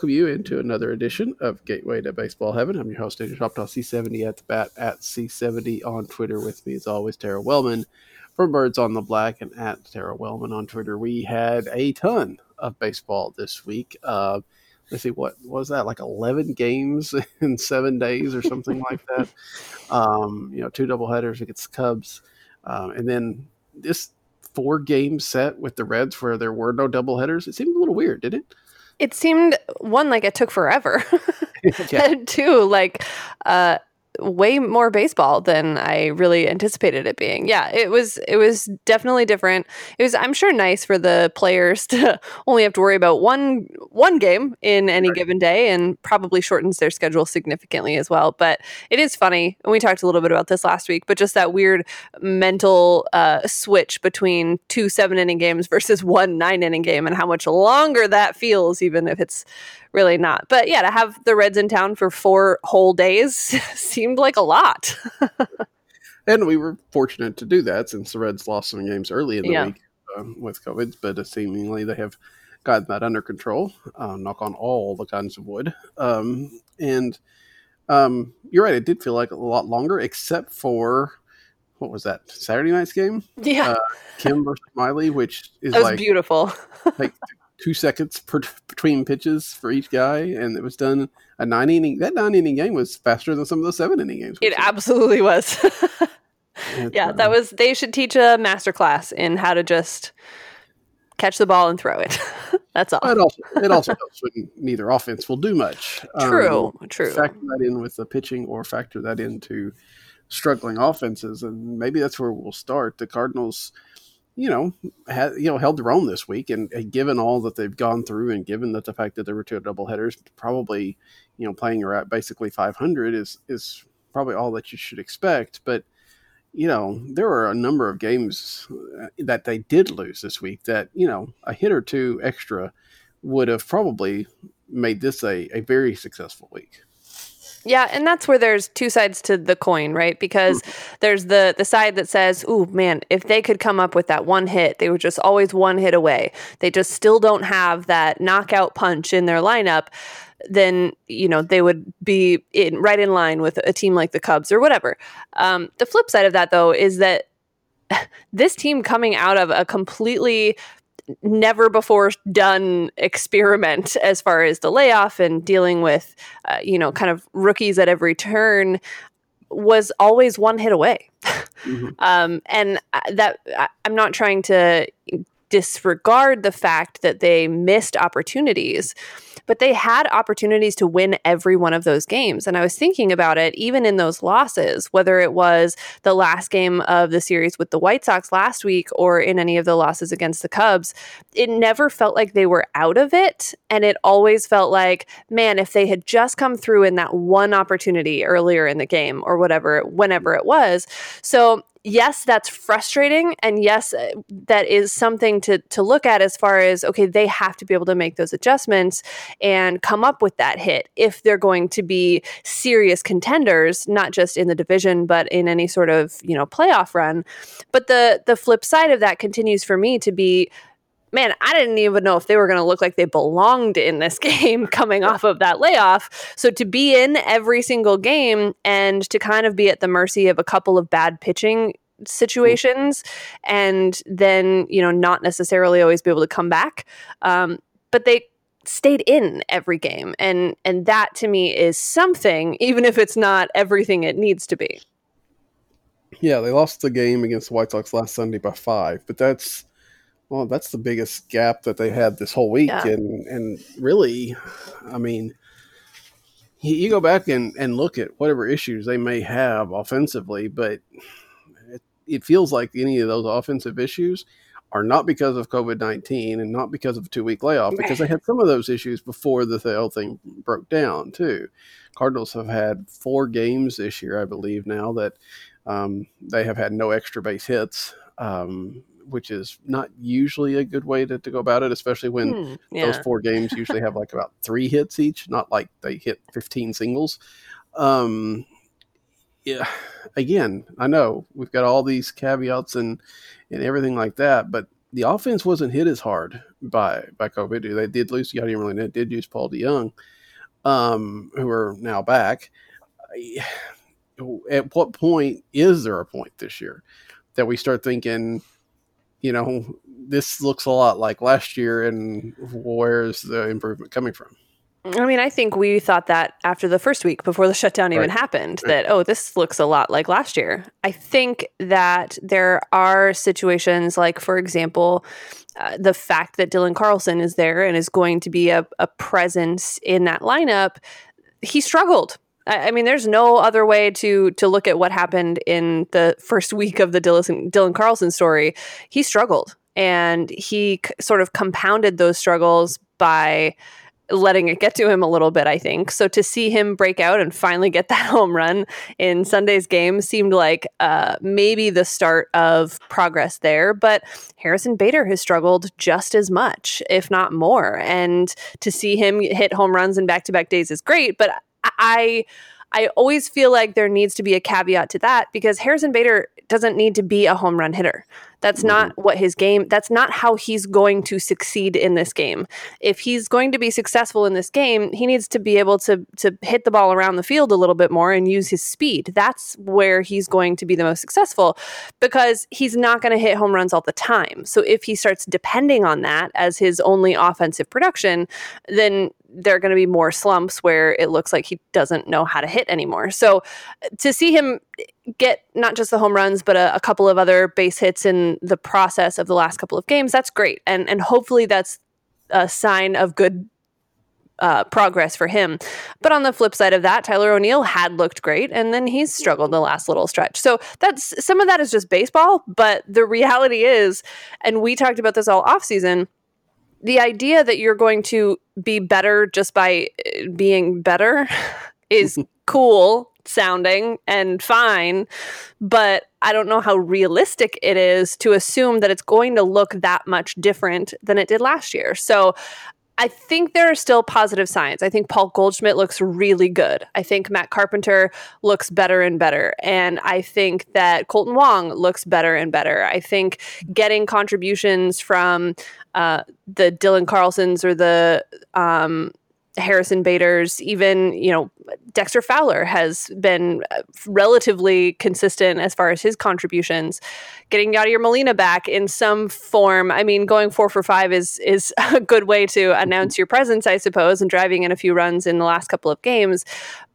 Welcome you into another edition of Gateway to Baseball Heaven. I'm your host, Andrew Shoptaw, C70 at the bat, at C70 on Twitter. With me, as always, Tara Wellman from Birds on the Black and at Tara Wellman on Twitter. We had a ton of baseball this week. Uh, let's see, what was that? Like 11 games in seven days or something like that. Um, you know, two doubleheaders against the Cubs. Um, and then this four game set with the Reds where there were no doubleheaders. It seemed a little weird, didn't it? It seemed one like it took forever. yeah. And two, like uh way more baseball than I really anticipated it being. Yeah, it was it was definitely different. It was I'm sure nice for the players to only have to worry about one one game in any right. given day and probably shortens their schedule significantly as well. But it is funny, and we talked a little bit about this last week, but just that weird mental uh, switch between two seven inning games versus one nine inning game and how much longer that feels even if it's really not. But yeah, to have the Reds in town for four whole days seemed like a lot. and we were fortunate to do that since the Reds lost some games early in the yeah. week um, with COVID, but uh, seemingly they have gotten that under control. Uh, knock on all the kinds of wood. Um, and um, you're right; it did feel like a lot longer, except for what was that Saturday night's game? Yeah, uh, Kim versus Miley, which is like beautiful. like two seconds per, between pitches for each guy, and it was done a nine inning. That nine inning game was faster than some of the seven inning games. It absolutely was. yeah, that was. They should teach a master class in how to just catch the ball and throw it. That's all. It also, it also helps when neither offense will do much. True, um, true. Factor that in with the pitching, or factor that into struggling offenses, and maybe that's where we'll start. The Cardinals you know, had you know held their own this week, and, and, given all that they've gone through, and given that the fact that there were two double headers, probably you know playing at basically 500 is is probably all that you should expect. But you know, there were a number of games uh, that they did lose this week that you know a hit or two extra would have probably made this a, a very successful week. Yeah, and that's where there's two sides to the coin, right? Because there's the the side that says, "Ooh, man, if they could come up with that one hit, they were just always one hit away. They just still don't have that knockout punch in their lineup." Then you know they would be in right in line with a team like the Cubs or whatever. Um, the flip side of that, though, is that this team coming out of a completely never before done experiment as far as the layoff and dealing with, uh, you know, kind of rookies at every turn was always one hit away. Mm-hmm. um, and that I'm not trying to disregard the fact that they missed opportunities but they had opportunities to win every one of those games. And I was thinking about it even in those losses, whether it was the last game of the series with the White Sox last week or in any of the losses against the Cubs, it never felt like they were out of it. And it always felt like, man, if they had just come through in that one opportunity earlier in the game or whatever, whenever it was. So yes, that's frustrating. And yes, uh, that is something to, to look at as far as, okay, they have to be able to make those adjustments and come up with that hit if they're going to be serious contenders, not just in the division, but in any sort of, you know, playoff run. But the, the flip side of that continues for me to be, man, I didn't even know if they were going to look like they belonged in this game coming off of that layoff. So to be in every single game and to kind of be at the mercy of a couple of bad pitching situations and then, you know, not necessarily always be able to come back. Um, but they stayed in every game and and that to me is something even if it's not everything it needs to be. Yeah, they lost the game against the White Sox last Sunday by 5, but that's well, that's the biggest gap that they had this whole week, yeah. and and really, I mean, you go back and, and look at whatever issues they may have offensively, but it, it feels like any of those offensive issues are not because of COVID nineteen and not because of a two week layoff, because they had some of those issues before the whole thing broke down too. Cardinals have had four games this year, I believe, now that um, they have had no extra base hits. Um, which is not usually a good way to, to go about it, especially when hmm, yeah. those four games usually have like about three hits each, not like they hit 15 singles. Um, yeah, again, I know we've got all these caveats and, and everything like that, but the offense wasn't hit as hard by by COVID. They did lose Yadier Molina, did use Paul DeJong, um, who are now back. At what point is there a point this year that we start thinking, you know, this looks a lot like last year, and where's the improvement coming from? I mean, I think we thought that after the first week before the shutdown even right. happened, right. that, oh, this looks a lot like last year. I think that there are situations like, for example, uh, the fact that Dylan Carlson is there and is going to be a, a presence in that lineup. He struggled I mean, there's no other way to to look at what happened in the first week of the Dylan, Dylan Carlson story. He struggled, and he c- sort of compounded those struggles by letting it get to him a little bit, I think. So to see him break out and finally get that home run in Sunday's game seemed like uh, maybe the start of progress there. But Harrison Bader has struggled just as much, if not more. And to see him hit home runs in back to back days is great. But I. I always feel like there needs to be a caveat to that because Harrison Bader doesn't need to be a home run hitter. That's mm-hmm. not what his game, that's not how he's going to succeed in this game. If he's going to be successful in this game, he needs to be able to to hit the ball around the field a little bit more and use his speed. That's where he's going to be the most successful because he's not going to hit home runs all the time. So if he starts depending on that as his only offensive production, then there are going to be more slumps where it looks like he doesn't know how to hit anymore. So to see him get not just the home runs, but a, a, couple of other base hits in the process of the last couple of games, that's great. And and hopefully that's a sign of good uh, progress for him. But on the flip side of that, Tyler O'Neill had looked great, and then he's struggled the last little stretch. So that's some of that is just baseball. But the reality is, and we talked about this all off season the idea that you're going to be better just by uh, being better is cool sounding and fine, but I don't know how realistic it is to assume that it's going to look that much different than it did last year. So I think there are still positive signs. I think Paul Goldschmidt looks really good. I think Matt Carpenter looks better and better. And I think that Kolten Wong looks better and better. I think getting contributions from uh, the Dylan Carlsons or the um, Harrison Bader's, even, you know, Dexter Fowler has been uh, relatively consistent as far as his contributions. Getting Yadier Molina back in some form. I mean, going four for five is is a good way to announce your presence, I suppose, and driving in a few runs in the last couple of games.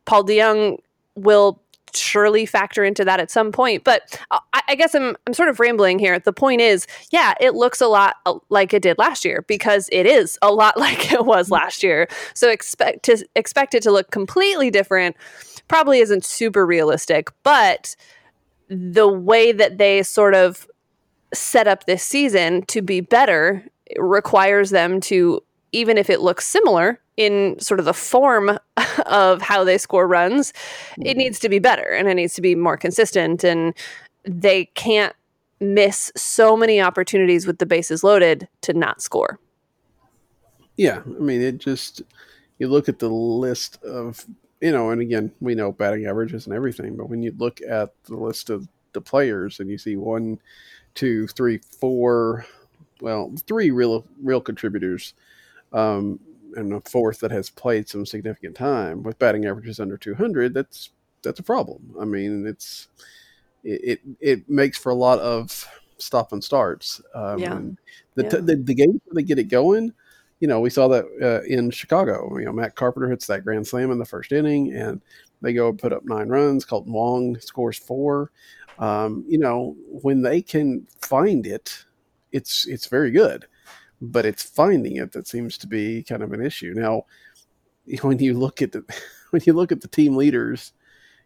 Paul DeJong will surely factor into that at some point. But I, I, guess I'm I'm sort of rambling here. The point is, yeah, it looks a lot uh, like it did last year because it is a lot like it was last year. So expect to expect it to look completely different probably isn't super realistic, but the way that they sort of set up this season to be better requires them to even if it looks similar in sort of the form of how they score runs, it mm-hmm. needs to be better and it needs to be more consistent. And they can't miss so many opportunities with the bases loaded to not score. Yeah. I mean, it just, you look at the list of, you know, and again, we know batting averages and everything, but when you look at the list of the players and you see one, two, three, four, well, three real, real contributors. Um, and a fourth that has played some significant time with batting averages under 200, that's that's a problem. I mean, it's it it, it makes for a lot of stop and starts. Um, yeah. And the, yeah. the the games where they get it going, you know, we saw that uh, in Chicago. You know, Matt Carpenter hits that grand slam in the first inning, and they go put up nine runs. Kolten Wong scores four. Um, you know, when they can find it, it's it's very good but it's finding it that seems to be kind of an issue. Now, when you look at the when you look at the team leaders,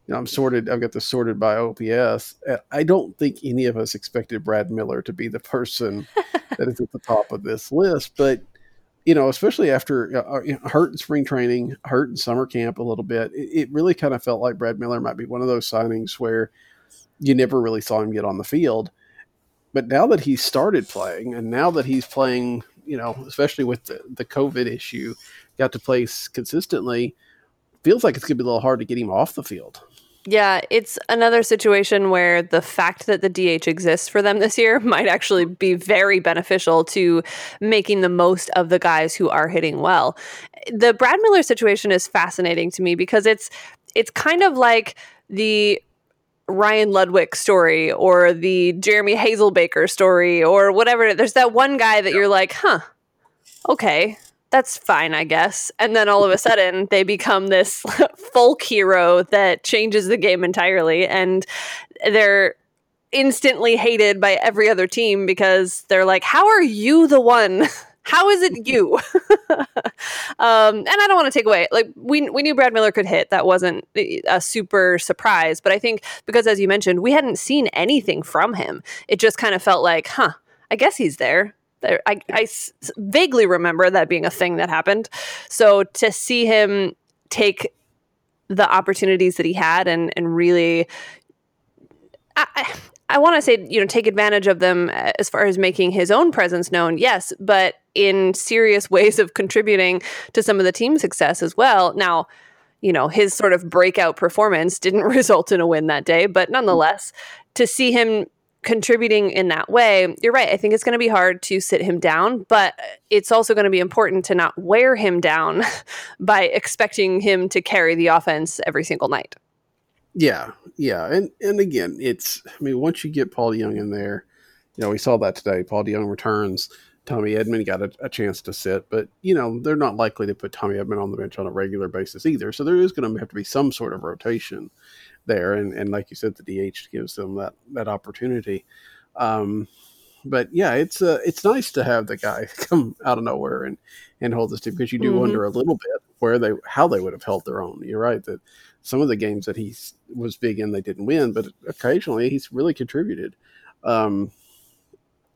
you know, I'm sorted. I've got this sorted by OPS. I don't think any of us expected Brad Miller to be the person that is at the top of this list, but you know, especially after uh, uh hurt in spring training, hurt in summer camp a little bit, it, it really kind of felt like Brad Miller might be one of those signings where you never really saw him get on the field. But now that he's started playing, and now that he's playing, you know, especially with the, the COVID issue, got to play consistently, feels like it's going to be a little hard to get him off the field. Yeah, it's another situation where the fact that the DH exists for them this year might actually be very beneficial to making the most of the guys who are hitting well. The Brad Miller situation is fascinating to me because it's it's kind of like the Ryan Ludwick story or the Jeremy Hazelbaker story or whatever. There's that one guy that you're like, huh, okay, that's fine, I guess. And then all of a sudden, they become this folk hero that changes the game entirely. And they're instantly hated by every other team because they're like, how are you the one? How is it you? um, and I don't want to take away like we we knew Brad Miller could hit. That wasn't a super surprise, but I think because as you mentioned, we hadn't seen anything from him. It just kind of felt like, huh, I guess he's there. I, I vaguely remember that being a thing that happened. So to see him take the opportunities that he had and and really, I, I, I want to say you know take advantage of them as far as making his own presence known. Yes, but in serious ways of contributing to some of the team success as well. Now. You know, his sort of breakout performance didn't result in a win that day, but nonetheless, to see him contributing in that way, you're right. I think it's going to be hard to sit him down, but it's also going to be important to not wear him down by expecting him to carry the offense every single night. Yeah, yeah, and and again, it's I mean, once you get Paul DeJong in there, you know, we saw that today. Paul DeJong returns. Tommy Edman got a, a, chance to sit, but you know they're not likely to put Tommy Edman on the bench on a regular basis either. So there is going to have to be some sort of rotation there, and, and like you said, the DH gives them that that opportunity. Um, but yeah, it's uh, it's nice to have the guy come out of nowhere and and hold this team because you do mm-hmm. wonder a little bit where they how they would have held their own. You're right that some of the games that he was big in they didn't win, but occasionally he's really contributed. Um,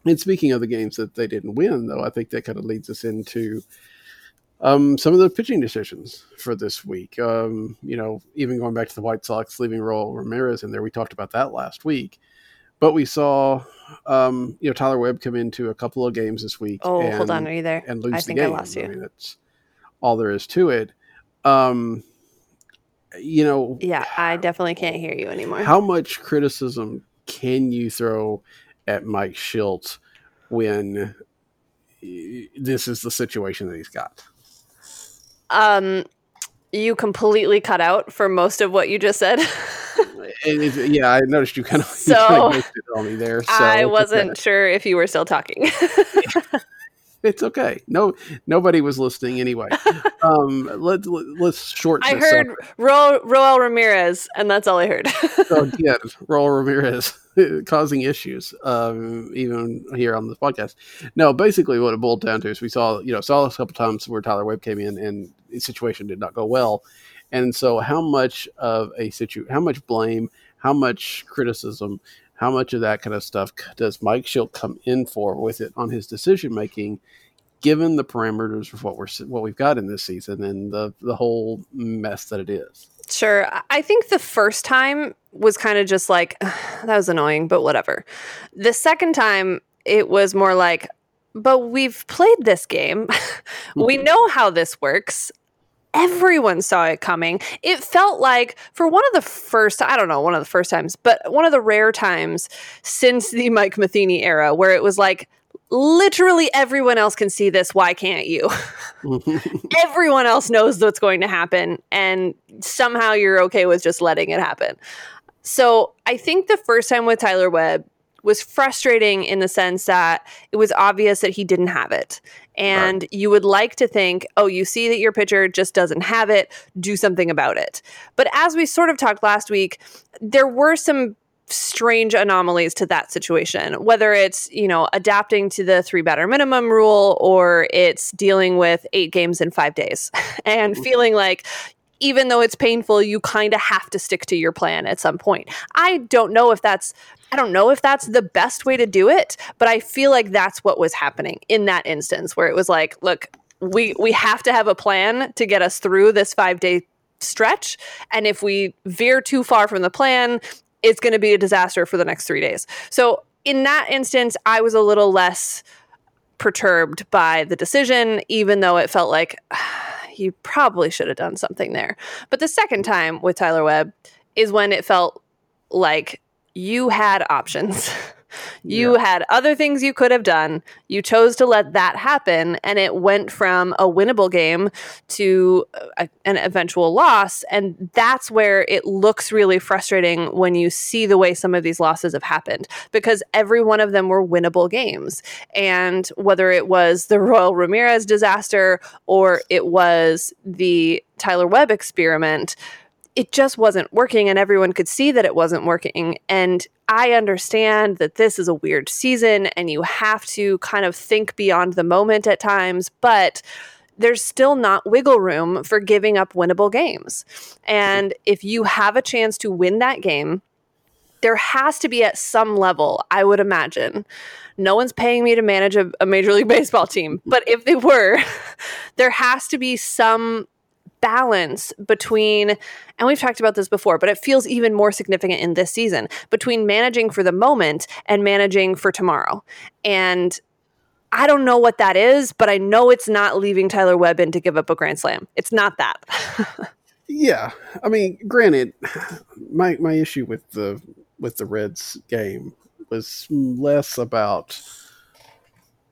and speaking of the games that they didn't win, though, I think that kind of leads us into um, some of the pitching decisions for this week. Um, you know, even going back to the White Sox leaving Roel Ramirez in there, we talked about that last week. But we saw, um, you know, Tyler Webb come into a couple of games this week. Oh, and, hold on, are you there? And lose I the think game. I lost you. I mean, that's all there is to it. Um, you know, yeah, I definitely can't hear you anymore. How much criticism can you throw at Mike Shildt when this is the situation that he's got? Um, you completely cut out for most of what you just said. yeah, I noticed you kind of so kind of on me there. So I wasn't sure if you were still talking. it's okay. No, nobody was listening anyway. Um, let, let us shorten. I heard Ro- Roel Ramirez, and that's all I heard. so yeah, Roel Ramirez causing issues, um, even here on the podcast. No, basically, what it boiled down to is we saw, you know, saw a couple times where Tyler Webb came in and the situation did not go well, and so how much of a situ, how much blame, how much criticism, how much of that kind of stuff does Mike Shildt come in for with it on his decision making? Given the parameters of what we're what we've got in this season and the the whole mess that it is, Sure. I think the first time was kind of just like, that was annoying, but whatever. The second time, it was more like, but we've played this game. we mm-hmm. know how this works. Everyone saw it coming. It felt like, for one of the first, I don't know, one of the first times, but one of the rare times since the Mike Matheny era where it was like, literally everyone else can see this. Why can't you? everyone else knows what's going to happen. And somehow you're okay with just letting it happen. So I think the first time with Tyler Webb was frustrating in the sense that it was obvious that he didn't have it. And right. you would like to think, oh, you see that your pitcher just doesn't have it, do something about it. But as we sort of talked last week, there were some strange anomalies to that situation whether it's you know adapting to the three batter minimum rule or it's dealing with eight games in five days and feeling like even though it's painful you kind of have to stick to your plan at some point i don't know if that's i don't know if that's the best way to do it but i feel like that's what was happening in that instance where it was like look we we have to have a plan to get us through this five day stretch. And if we veer too far from the plan, it's going to be a disaster for the next three days. So in that instance, I was a little less perturbed by the decision, even though it felt like you probably should have done something there. But the second time with Tyler Webb, is when it felt like you had options. You yeah. had other things you could have done. You chose to let that happen, and it went from a winnable game to a, an eventual loss. And that's where it looks really frustrating when you see the way some of these losses have happened because every one of them were winnable games. And whether it was the Roel Ramirez disaster or it was the Tyler Webb experiment, it just wasn't working and everyone could see that it wasn't working. And i understand that this is a weird season and you have to kind of think beyond the moment at times but there's still not wiggle room for giving up winnable games. And if you have a chance to win that game there has to be at some level i would imagine. No one's paying me to manage a, a major league baseball team but if they were there has to be some balance between, and we've talked about this before, but it feels even more significant in this season between managing for the moment and managing for tomorrow. And I don't know what that is, but I know it's not leaving Tyler Webb in to give up a grand slam. It's not that. yeah, I mean, granted, my my issue with the with the Reds game was less about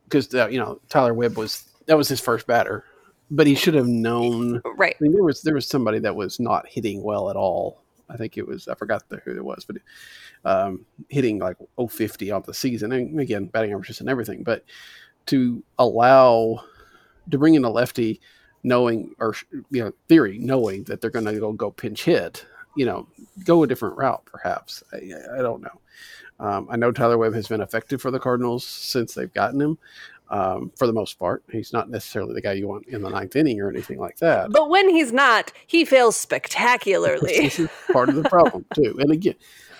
because uh, you know Tyler Webb was that was his first batter but he should have known. Right. I mean, there was there was somebody that was not hitting well at all. I think it was I forgot the, who it was, but um, hitting like 050 on the season, and again batting averages and everything. But to allow to bring in a lefty, knowing or you know theory knowing that they're going to go go pinch hit, you know, go a different route perhaps. I, I don't know. Um, I know Tyler Webb has been effective for the Cardinals since they've gotten him, um, for the most part. He's not necessarily the guy you want in the ninth inning or anything like that. But when he's not, he fails spectacularly. this is part of the problem too. And again,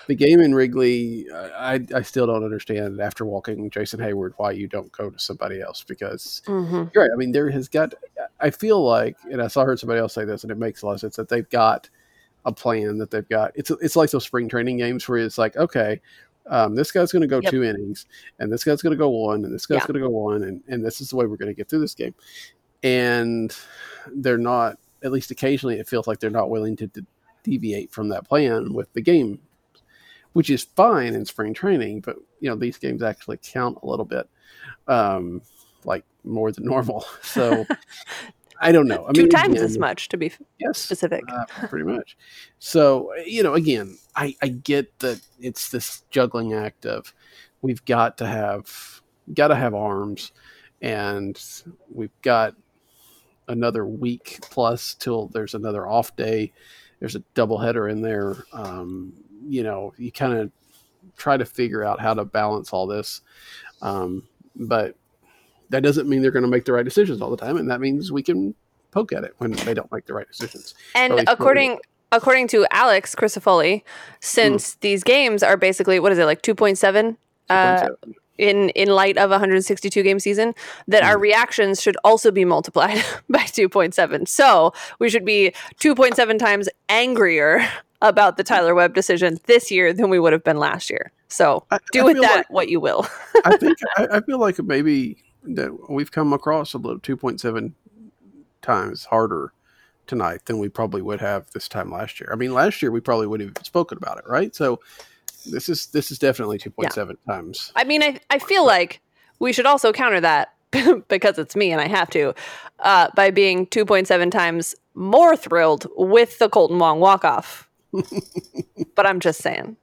the game in Wrigley, I, I still don't understand after walking Jason Heyward why you don't go to somebody else because mm-hmm. you're right. I mean, there has got. I feel like, and I saw heard somebody else say this, and it makes a lot of sense that they've got a plan that they've got. It's it's like those spring training games where it's like, okay, um, this guy's going to go yep. two innings, and this guy's going to go one, and this guy's yeah. going to go one, and, and this is the way we're going to get through this game. And they're not, at least occasionally, it feels like they're not willing to de- deviate from that plan with the game, which is fine in spring training. But you know, these games actually count a little bit, um, like more than normal. So I don't know. I Two mean, times again, as much to be yes, specific. Uh, pretty much. So you know, again, I, I get that it's this juggling act of we've got to have got to have arms, and we've got another week plus till there's another off day. There's a doubleheader in there. Um, you know, you kind of try to figure out how to balance all this. Um, but that doesn't mean they're going to make the right decisions all the time, and that means we can poke at it when they don't make the right decisions. And according according to Alex Crisafulli, since mm. these games are basically what is it like two point seven? Uh, in in light of a 162 game season that mm. our reactions should also be multiplied by 2.7 so we should be 2.7 times angrier about the Tyler Webb decision this year than we would have been last year so I, do I with that like, what you will I think I, I, feel like maybe that we've come across a little 2.7 times harder tonight than we probably would have this time last year. I mean, last year we probably would have spoken about it, right? So this is this is definitely 2.7 yeah. times. I mean, I I feel like we should also counter that because it's me and I have to uh, by being 2.7 times more thrilled with the Kolten Wong walk off. but I'm just saying.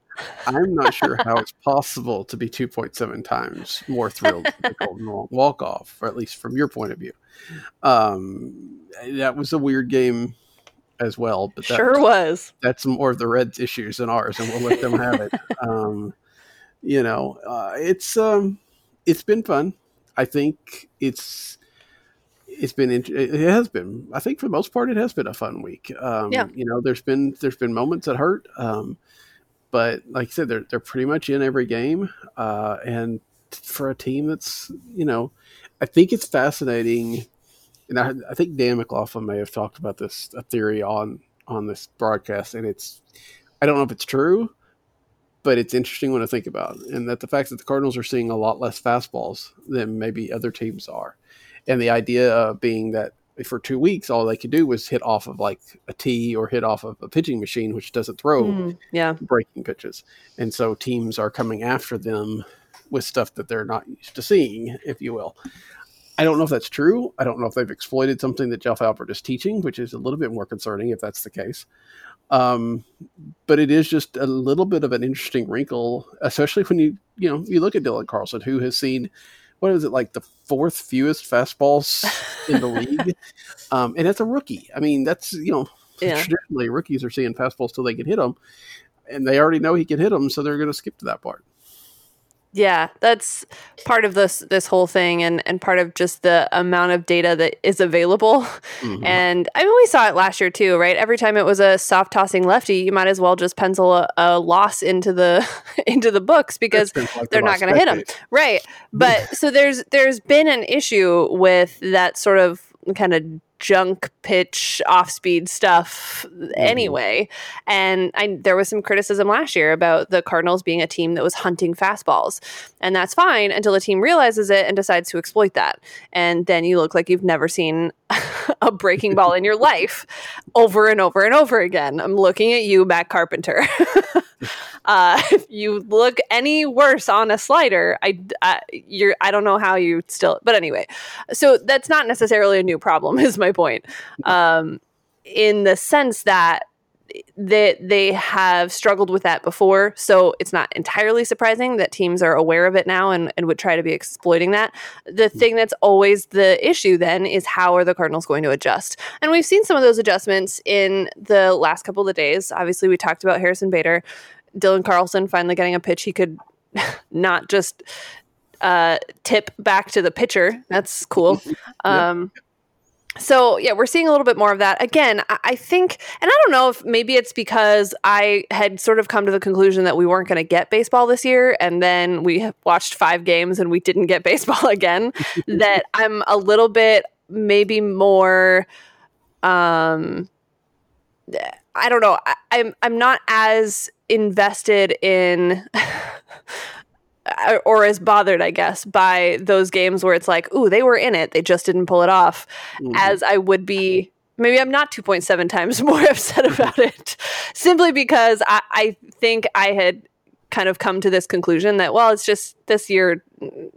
I'm not sure how it's possible to be 2.7 times more thrilled with the Kolten walk off, or at least from your point of view. Um, that was a weird game as well, but that, sure was. That's more of the Reds' issues than ours, and we'll let them have it. um, you know, uh, it's um, it's been fun. I think it's it's been it has been i think for the most part it has been a fun week um, yeah. you know there's been there's been moments that hurt um, but like I said, they're they're pretty much in every game, uh, and for a team that's you know, I think it's fascinating, and I, I think Dan McLaughlin may have talked about this a theory on on this broadcast, and it's I don't know if it's true, but it's interesting when I think about, and that the fact that the Cardinals are seeing a lot less fastballs than maybe other teams are, and the idea of being that for two weeks, all they could do was hit off of like a tee or hit off of a pitching machine, which doesn't throw mm, yeah. breaking pitches. And so teams are coming after them with stuff that they're not used to seeing, if you will. I don't know if that's true. I don't know if they've exploited something that Jeff Albert is teaching, which is a little bit more concerning if that's the case. Um, but it is just a little bit of an interesting wrinkle, especially when you you know you look at Dylan Carlson, who has seen what is it like the fourth fewest fastballs in the league, um, and it's a rookie. I mean, that's you know yeah. traditionally rookies are seeing fastballs till they can hit them, and they already know he can hit them, so they're going to skip to that part. Yeah, that's part of this this whole thing and and part of just the amount of data that is available. Mm-hmm. And I mean we saw it last year too, right? Every time it was a soft tossing lefty, you might as well just pencil a, a loss into the into the books because like they're the not going to hit them. Right. But so there's there's been an issue with that sort of kind of junk pitch off speed stuff mm-hmm. anyway. And I, there was some criticism last year about the Cardinals being a team that was hunting fastballs. And that's fine until a team realizes it and decides to exploit that. And then you look like you've never seen a breaking ball in your life over and over and over again. I'm looking at you, Matt Carpenter. uh, if you look any worse on a slider, I, I, you're, I don't know how you still, but anyway, so that's not necessarily a new problem, is my point. Um, in the sense that that they have struggled with that before. So it's not entirely surprising that teams are aware of it now and, and would try to be exploiting that. The thing that's always the issue then is how are the Cardinals going to adjust? And we've seen some of those adjustments in the last couple of days. Obviously, we talked about Harrison Bader, Dylan Carlson finally getting a pitch he could not just uh, tip back to the pitcher. That's cool. Um, so yeah, we're seeing a little bit more of that. Again, I, I think, and I don't know if maybe it's because I had sort of come to the conclusion that we weren't going to get baseball this year, and then we watched five games and we didn't get baseball again. that I'm a little bit maybe more. Um, I don't know. I, I'm I'm not as invested in or as bothered, I guess, by those games where it's like, ooh, they were in it, they just didn't pull it off, mm-hmm. as I would be. Maybe I'm not 2.7 times more upset about it, simply because I, I think I had kind of come to this conclusion that well, it's just this year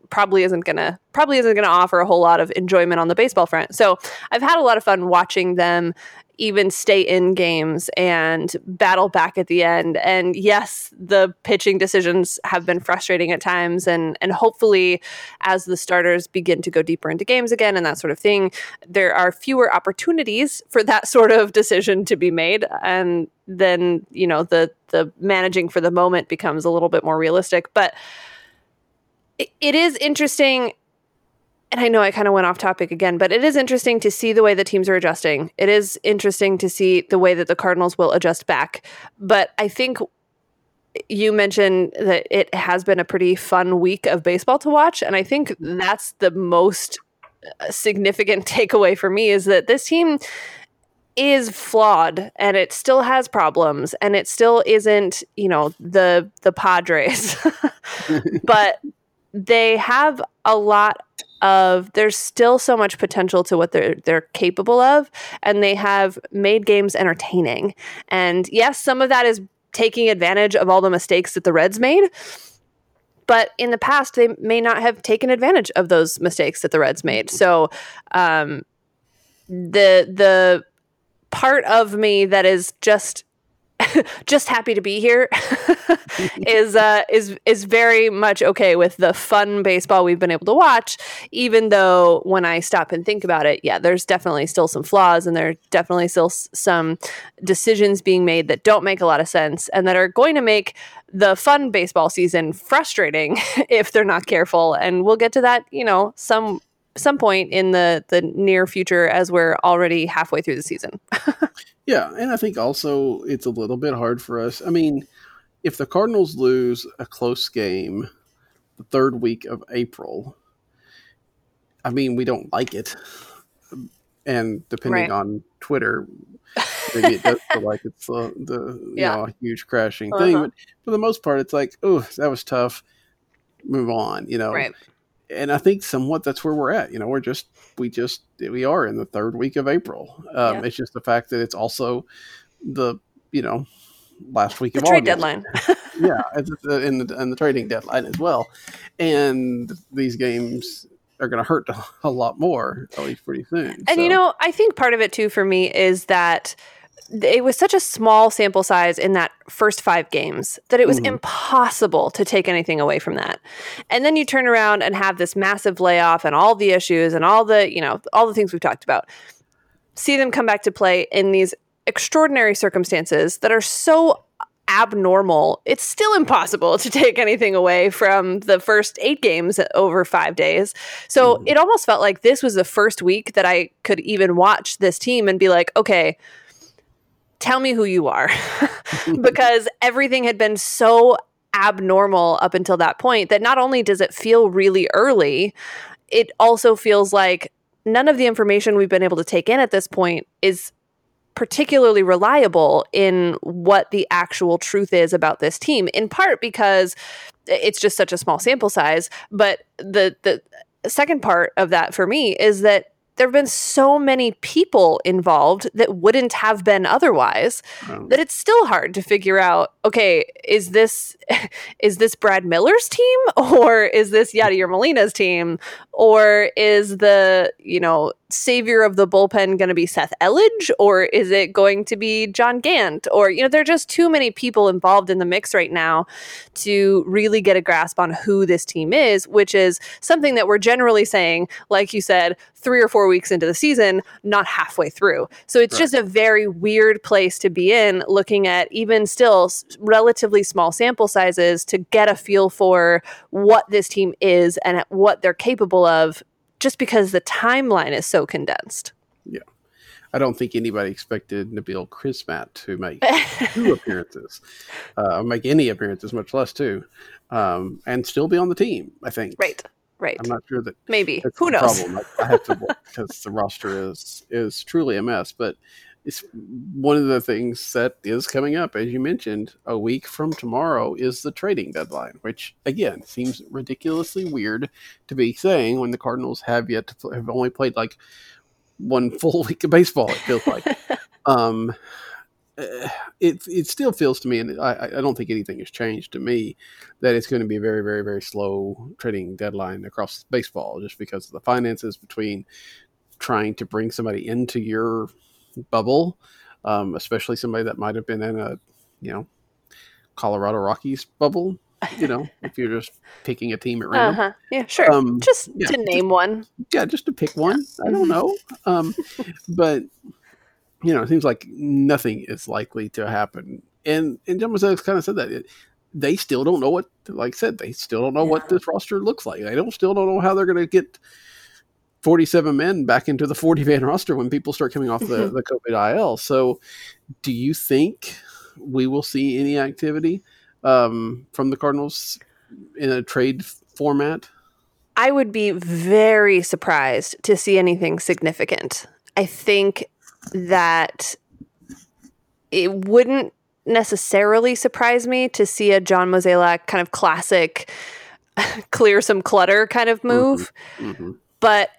probably isn't gonna probably isn't gonna offer a whole lot of enjoyment on the baseball front. So I've had a lot of fun watching them even stay in games and battle back at the end. And yes, the pitching decisions have been frustrating at times and and hopefully as the starters begin to go deeper into games again and that sort of thing, there are fewer opportunities for that sort of decision to be made and then, you know, the the managing for the moment becomes a little bit more realistic, but it, it is interesting and I know I kind of went off topic again, but it is interesting to see the way the teams are adjusting. It is interesting to see the way that the Cardinals will adjust back. But I think you mentioned that it has been a pretty fun week of baseball to watch. And I think that's the most uh, significant takeaway for me is that this team is flawed and it still has problems and it still isn't, you know, the the Padres. but they have a lot of there's still so much potential to what they're they're capable of and they have made games entertaining. And yes, some of that is taking advantage of all the mistakes that the Reds made. But in the past, they may not have taken advantage of those mistakes that the Reds made. So, um, the the part of me that is just just happy to be here is uh, is is very much okay with the fun baseball we've been able to watch. Even though when I stop and think about it, yeah, there's definitely still some flaws, and there are definitely still s- some decisions being made that don't make a lot of sense, and that are going to make the fun baseball season frustrating if they're not careful. And we'll get to that, you know, some some point in the the near future as we're already halfway through the season. Yeah, and I think also it's a little bit hard for us. I mean, if the Cardinals lose a close game the third week of April, I mean, we don't like it. And depending right. on Twitter, maybe it does feel like it's uh, the yeah. know, a huge crashing uh-huh. thing. But for the most part, it's like, oh, that was tough. Move on, you know. Right. And I think somewhat that's where we're at. You know, we're just we just we are in the third week of April. Um, yeah. It's just the fact that it's also the you know last week the of trade August. deadline. yeah, in the, the trading deadline as well, and these games are going to hurt a lot more at least pretty soon. And so. you know, I think part of it too for me is that it was such a small sample size in that first five games that it was mm-hmm. impossible to take anything away from that. And then you turn around and have this massive layoff and all the issues and all the, you know, all the things we've talked about. See them come back to play in these extraordinary circumstances that are so abnormal, it's still impossible to take anything away from the first eight games over five days. So mm-hmm. it almost felt like this was the first week that I could even watch this team and be like, okay, tell me who you are. because everything had been so abnormal up until that point that not only does it feel really early, it also feels like none of the information we've been able to take in at this point is particularly reliable in what the actual truth is about this team in part because it's just such a small sample size but the the second part of that for me is that there have been so many people involved that wouldn't have been otherwise that it's still hard to figure out okay is this is this brad miller's team or is this yadier molina's team or is the you know savior of the bullpen going to be Seth Elledge or is it going to be John Gant? Or, you know, there are just too many people involved in the mix right now to really get a grasp on who this team is, which is something that we're generally saying, like you said, three or four weeks into the season, not halfway through. So it's right. just a very weird place to be in looking at even still relatively small sample sizes to get a feel for what this team is and what they're capable of just because the timeline is so condensed. Yeah. I don't think anybody expected Nabil Crismatt to make two appearances, uh, make any appearances, much less two, um, and still be on the team. I think. Right. Right. I'm not sure that maybe who knows. Problem. I, I have to because the roster is is truly a mess. But it's one of the things that is coming up, as you mentioned, a week from tomorrow is the trading deadline, which again seems ridiculously weird to be saying when the Cardinals have yet to have only played like one full week of baseball. It feels like. um, eh, it it still feels to me, and I, I don't think anything has changed to me, that it's going to be a very very very slow trading deadline across baseball, just because of the finances between trying to bring somebody into your bubble, um, especially somebody that might have been in a, you know, Colorado Rockies bubble. You know, if you're just picking a team at random. Uh-huh. Yeah, sure. Um, just yeah, to name just, one. Yeah, just to pick one. I don't know. Um, but you know, it seems like nothing is likely to happen. And and John Mozeliak kind of said that. It, they still don't know what, like I said, they still don't know yeah. what this roster looks like. They don't still don't know how they're going to get 47 men back into the 40 man roster when people start coming off the, mm-hmm. the COVID IL. So, do you think we will see any activity um, from the Cardinals in a trade format? I would be very surprised to see anything significant. I think that it wouldn't necessarily surprise me to see a John Mozeliak kind of classic clear some clutter kind of move. Mm-hmm. Mm-hmm. But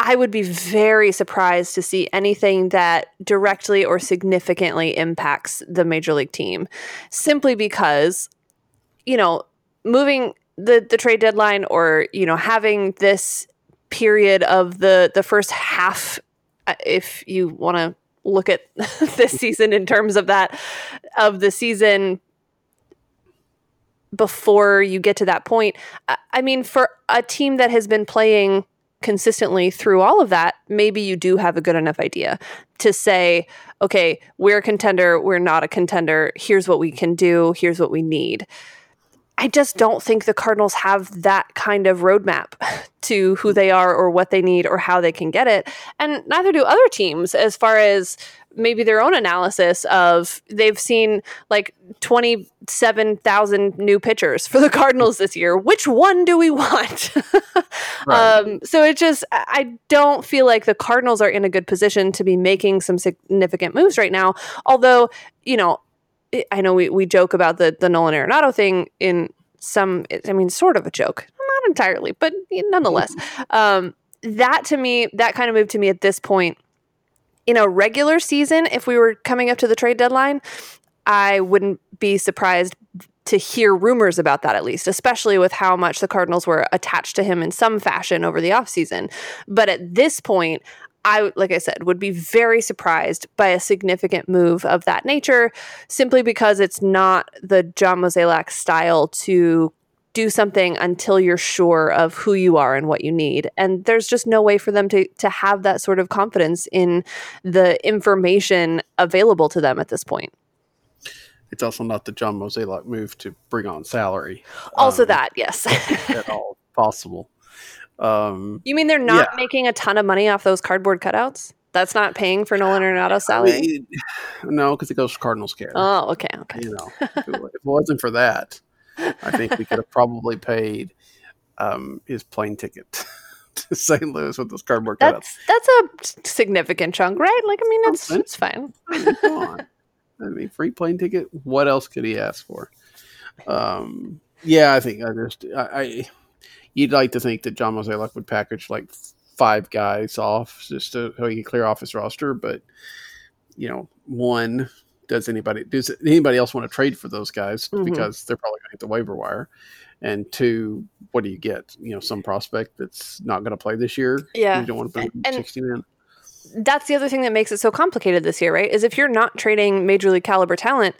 I would be very surprised to see anything that directly or significantly impacts the major league team simply because you know moving the the trade deadline or you know having this period of the the first half uh, if you want to look at this season in terms of that of the season before you get to that point i mean for a team that has been playing consistently through all of that, maybe you do have a good enough idea to say, okay, we're a contender, we're not a contender, here's what we can do, here's what we need. I just don't think the Cardinals have that kind of roadmap to who they are or what they need or how they can get it. And neither do other teams as far as maybe their own analysis of they've seen like 27,000 new pitchers for the Cardinals this year. Which one do we want? right. um, so it just, I don't feel like the Cardinals are in a good position to be making some significant moves right now. Although, you know, I know we, we joke about the, the Nolan Arenado thing in some, I mean, sort of a joke. Not entirely, but nonetheless, um, that to me, that kind of move to me at this point. In a regular season, if we were coming up to the trade deadline, I wouldn't be surprised to hear rumors about that at least, especially with how much the Cardinals were attached to him in some fashion over the offseason. But at this point, I, like I said, would be very surprised by a significant move of that nature simply because it's not the John Mozeliak style to do something until you're sure of who you are and what you need. And there's just no way for them to to have that sort of confidence in the information available to them at this point. It's also not the John Mozeliak move to bring on salary. Also, um, that yes, at all possible. Um, you mean they're not yeah. making a ton of money off those cardboard cutouts? That's not paying for Nolan Arenado's salary. I mean, no, because it goes to Cardinals care. Oh, okay, okay. You know, if it, wasn't for that, I think we could have probably paid um, his plane ticket to St. Louis with those cardboard that's, cutouts. That's a significant chunk, right? Like, I mean, it's it's fine. come on. I mean, free plane ticket. What else could he ask for? Um, yeah, I think I just I, I you'd like to think that John Mozeliak would package like five guys off just to, so he can clear off his roster, but you know, one does anybody does anybody else want to trade for those guys mm-hmm. because they're probably going to hit the waiver wire? And two, what do you get? You know, some prospect that's not going to play this year. Yeah, you don't want to put and, sixty man that's the other thing that makes it so complicated this year, right? Is if you're not trading major league caliber talent,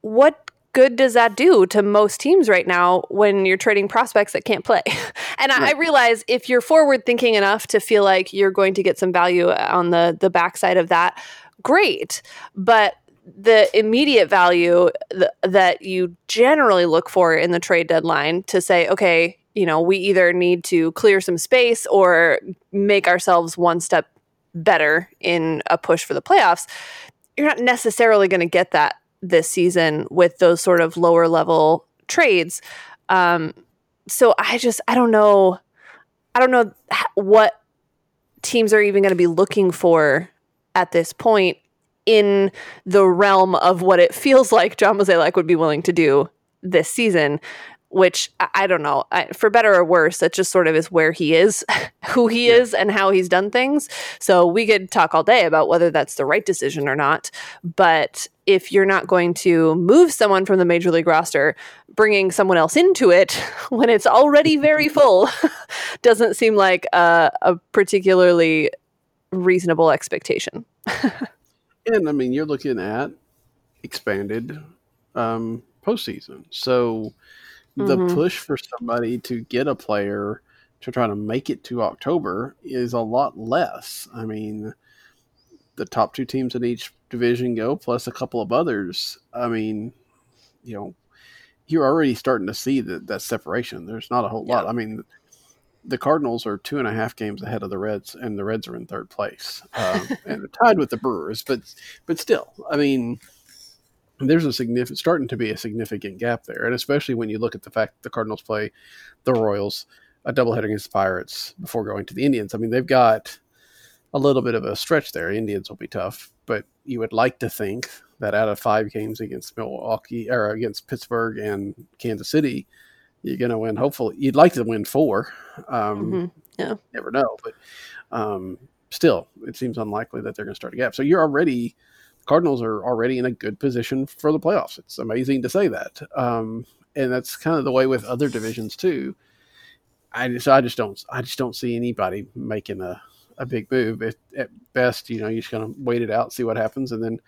what good does that do to most teams right now when you're trading prospects that can't play? and right. I, I, realize if you're forward thinking enough to feel like you're going to get some value uh, on the the backside of that, great. But the immediate value th- that you generally look for in the trade deadline to say, okay, you know, we either need to clear some space or make ourselves one step better in a push for the playoffs, you're not necessarily going to get that this season with those sort of lower level trades. Um, so I just I don't know I don't know what teams are even going to be looking for at this point in the realm of what it feels like John Mozeliak would be willing to do this season which I, don't know, I, for better or worse, that just sort of is where he is, who he yeah. is, and how he's done things. So we could talk all day about whether that's the right decision or not. But if you're not going to move someone from the major league roster, bringing someone else into it when it's already very full doesn't seem like a, a particularly reasonable expectation. and I mean, you're looking at expanded um, postseason. So the mm-hmm. push for somebody to get a player to try to make it to October is a lot less. I mean, the top two teams in each division go, plus a couple of others. I mean, you know, you're already starting to see that that separation. There's not a whole yeah. lot. I mean, the Cardinals are two and a half games ahead of the Reds, and the Reds are in third place, um, and they're tied with the Brewers. But but still, I mean, there's a significant starting to be a significant gap there, and especially when you look at the fact that the Cardinals play the Royals a doubleheader against the Pirates before going to the Indians. I mean, they've got a little bit of a stretch there. Indians will be tough, but you would like to think that out of five games against Milwaukee or against Pittsburgh and Kansas City, you're going to win. Hopefully, you'd like to win four. Um, mm-hmm. Yeah, never know, but um, still, it seems unlikely that they're going to start a gap. So you're already Cardinals are already in a good position for the playoffs. It's amazing to say that, um, and that's kind of the way with other divisions too. I just, I just don't, I just don't see anybody making a, a big move. At, best, you know, you're just gonna wait it out, see what happens, and then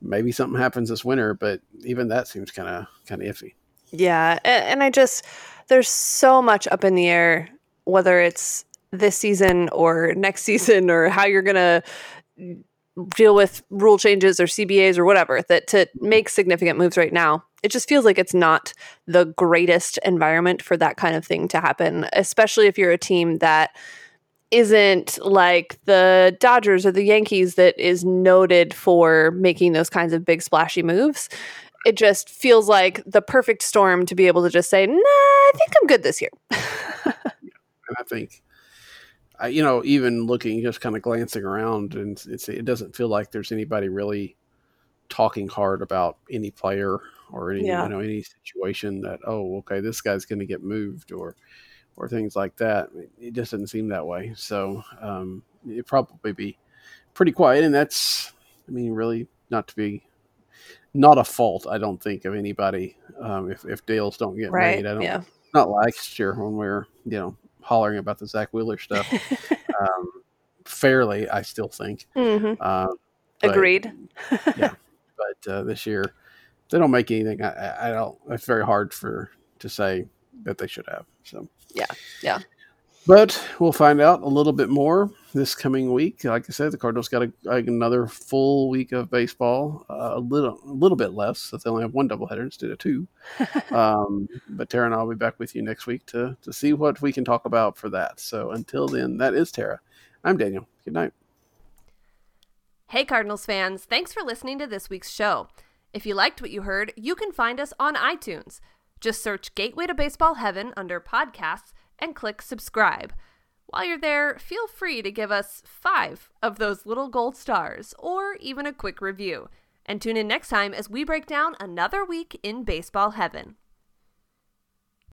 maybe something happens this winter. But even that seems kind of, kind of iffy. Yeah, and, and I just there's so much up in the air, whether it's this season or next season or how you're gonna deal with rule changes or CBAs or whatever that to make significant moves right now. It just feels like it's not the greatest environment for that kind of thing to happen, especially if you're a team that isn't like the Dodgers or the Yankees that is noted for making those kinds of big splashy moves. It just feels like the perfect storm to be able to just say, "Nah, I think I'm good this year." yeah. and I think I, you know, even looking, just kind of glancing around, and it doesn't feel like there's anybody really talking hard about any player or any yeah. you know any situation that oh okay this guy's going to get moved or or things like that. It just doesn't seem that way. So um, it probably be pretty quiet, and that's I mean really not to be not a fault. I don't think of anybody um, if if deals don't get right. made. I don't. Yeah. Not last year when we were you know hollering about the Zack Wheeler stuff. um, fairly, I still think. Mm-hmm. Uh, Agreed. yeah, but uh, this year they don't make anything. I, I don't. It's very hard for to say that they should have. So yeah, yeah. But we'll find out a little bit more this coming week. Like I said, the Cardinals got a, another full week of baseball. Uh, a little, a little bit less. So they only have one doubleheader instead of two. um, but Tara and I will be back with you next week to to see what we can talk about for that. So until then, that is Tara. I'm Daniel. Good night. Hey, Cardinals fans! Thanks for listening to this week's show. If you liked what you heard, you can find us on iTunes. Just search Gateway to Baseball Heaven under podcasts and click subscribe. While you're there, feel free to give us five of those little gold stars or even a quick review. And tune in next time as we break down another week in baseball heaven.